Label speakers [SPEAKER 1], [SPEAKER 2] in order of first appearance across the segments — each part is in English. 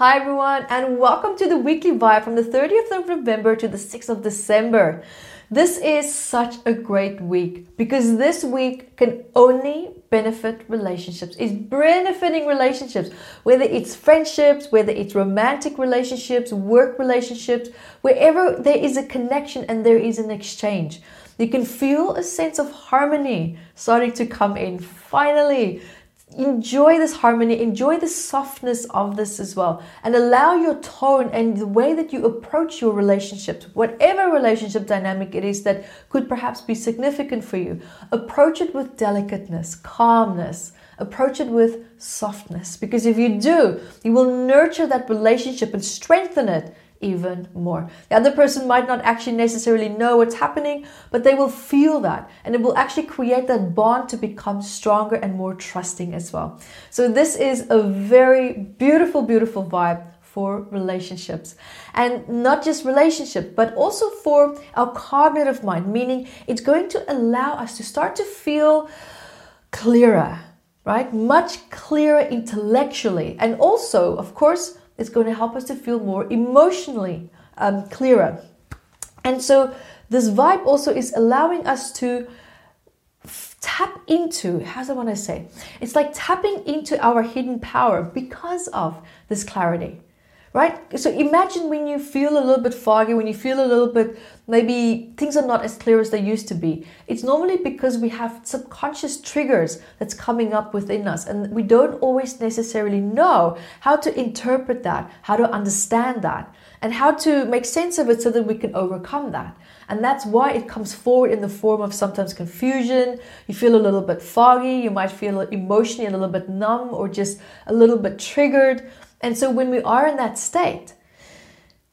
[SPEAKER 1] Hi, everyone, and welcome to the weekly vibe from the 30th of November to the 6th of December. This is such a great week because this week can only benefit relationships. It's benefiting relationships, whether it's friendships, whether it's romantic relationships, work relationships, wherever there is a connection and there is an exchange. You can feel a sense of harmony starting to come in finally enjoy this harmony, enjoy the softness of this as well, and allow your tone and the way that you approach your relationships, whatever relationship dynamic it is that could perhaps be significant for you, approach it with delicateness, calmness. Approach it with softness because if you do, you will nurture that relationship and strengthen it even more. The other person might not actually necessarily know what's happening, but they will feel that and it will actually create that bond to become stronger and more trusting as well. So, this is a very beautiful, beautiful vibe for relationships and not just relationship but also for our cognitive mind meaning it's going to allow us to start to feel clearer right much clearer intellectually and also of course it's going to help us to feel more emotionally um, clearer. And so, this vibe also is allowing us to tap into, how's I want to say? It's like tapping into our hidden power because of this clarity right? So imagine when you feel a little bit foggy, when you feel a little bit maybe things are not as clear as they used to be. It's normally because we have subconscious triggers that's coming up within us, and we don't always necessarily know how to interpret that, how to understand that, and how to make sense of it so that we can overcome that. And that's why it comes forward in the form of sometimes confusion. You feel a little bit foggy, you might feel emotionally a little bit numb or just a little bit triggered. And so when we are in that state,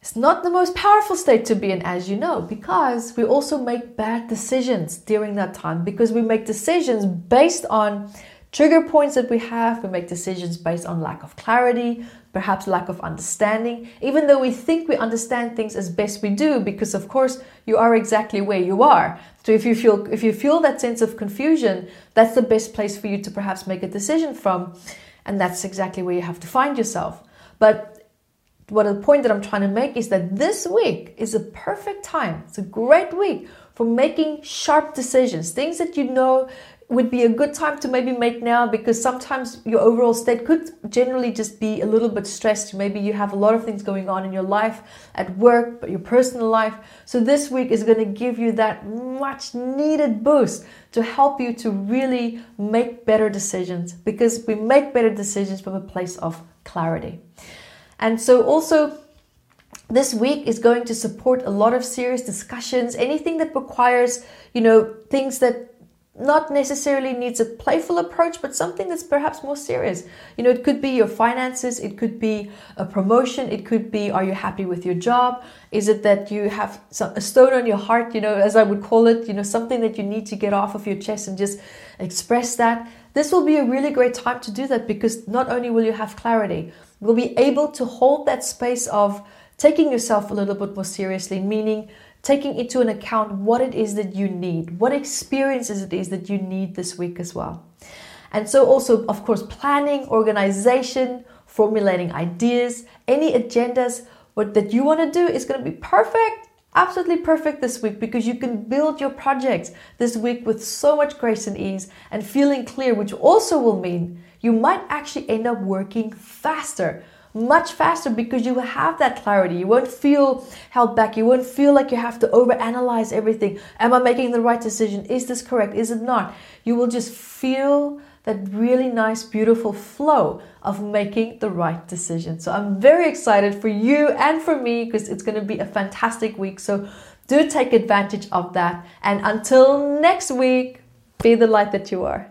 [SPEAKER 1] it's not the most powerful state to be in, as you know, because we also make bad decisions during that time because we make decisions based on trigger points that we have. We make decisions based on lack of clarity, perhaps lack of understanding, even though we think we understand things as best we do, because of course you are exactly where you are. So if you feel if you feel that sense of confusion, that's the best place for you to perhaps make a decision from. And that's exactly where you have to find yourself. But what the point that I'm trying to make is that this week is a perfect time. It's a great week for making sharp decisions, things that you know would be a good time to maybe make now because sometimes your overall state could generally just be a little bit stressed. Maybe you have a lot of things going on in your life, at work, but your personal life. So this week is going to give you that much needed boost to help you to really make better decisions because we make better decisions from a place of clarity. And so also this week is going to support a lot of serious discussions, anything that requires, you know, things that not necessarily needs a playful approach, but something that's perhaps more serious. You know, it could be your finances, it could be a promotion, it could be are you happy with your job? Is it that you have some, a stone on your heart, you know, as I would call it, you know, something that you need to get off of your chest and just express that? This will be a really great time to do that because not only will you have clarity, you'll be able to hold that space of taking yourself a little bit more seriously, meaning taking into an account what it is that you need, what experiences it is that you need this week as well. And so, also, of course, planning, organization, formulating ideas, any agendas, what that you want to do is going to be perfect, absolutely perfect this week because you can build your projects this week with so much grace and ease and feeling clear, which also will mean you might actually end up working faster much faster because you have that clarity. You won't feel held back. You won't feel like you have to overanalyze everything. Am I making the right decision? Is this correct? Is it not? You will just feel that really nice, beautiful flow of making the right decision. So I'm very excited for you and for me because it's going to be a fantastic week. So do take advantage of that. And until next week, be the light that you are.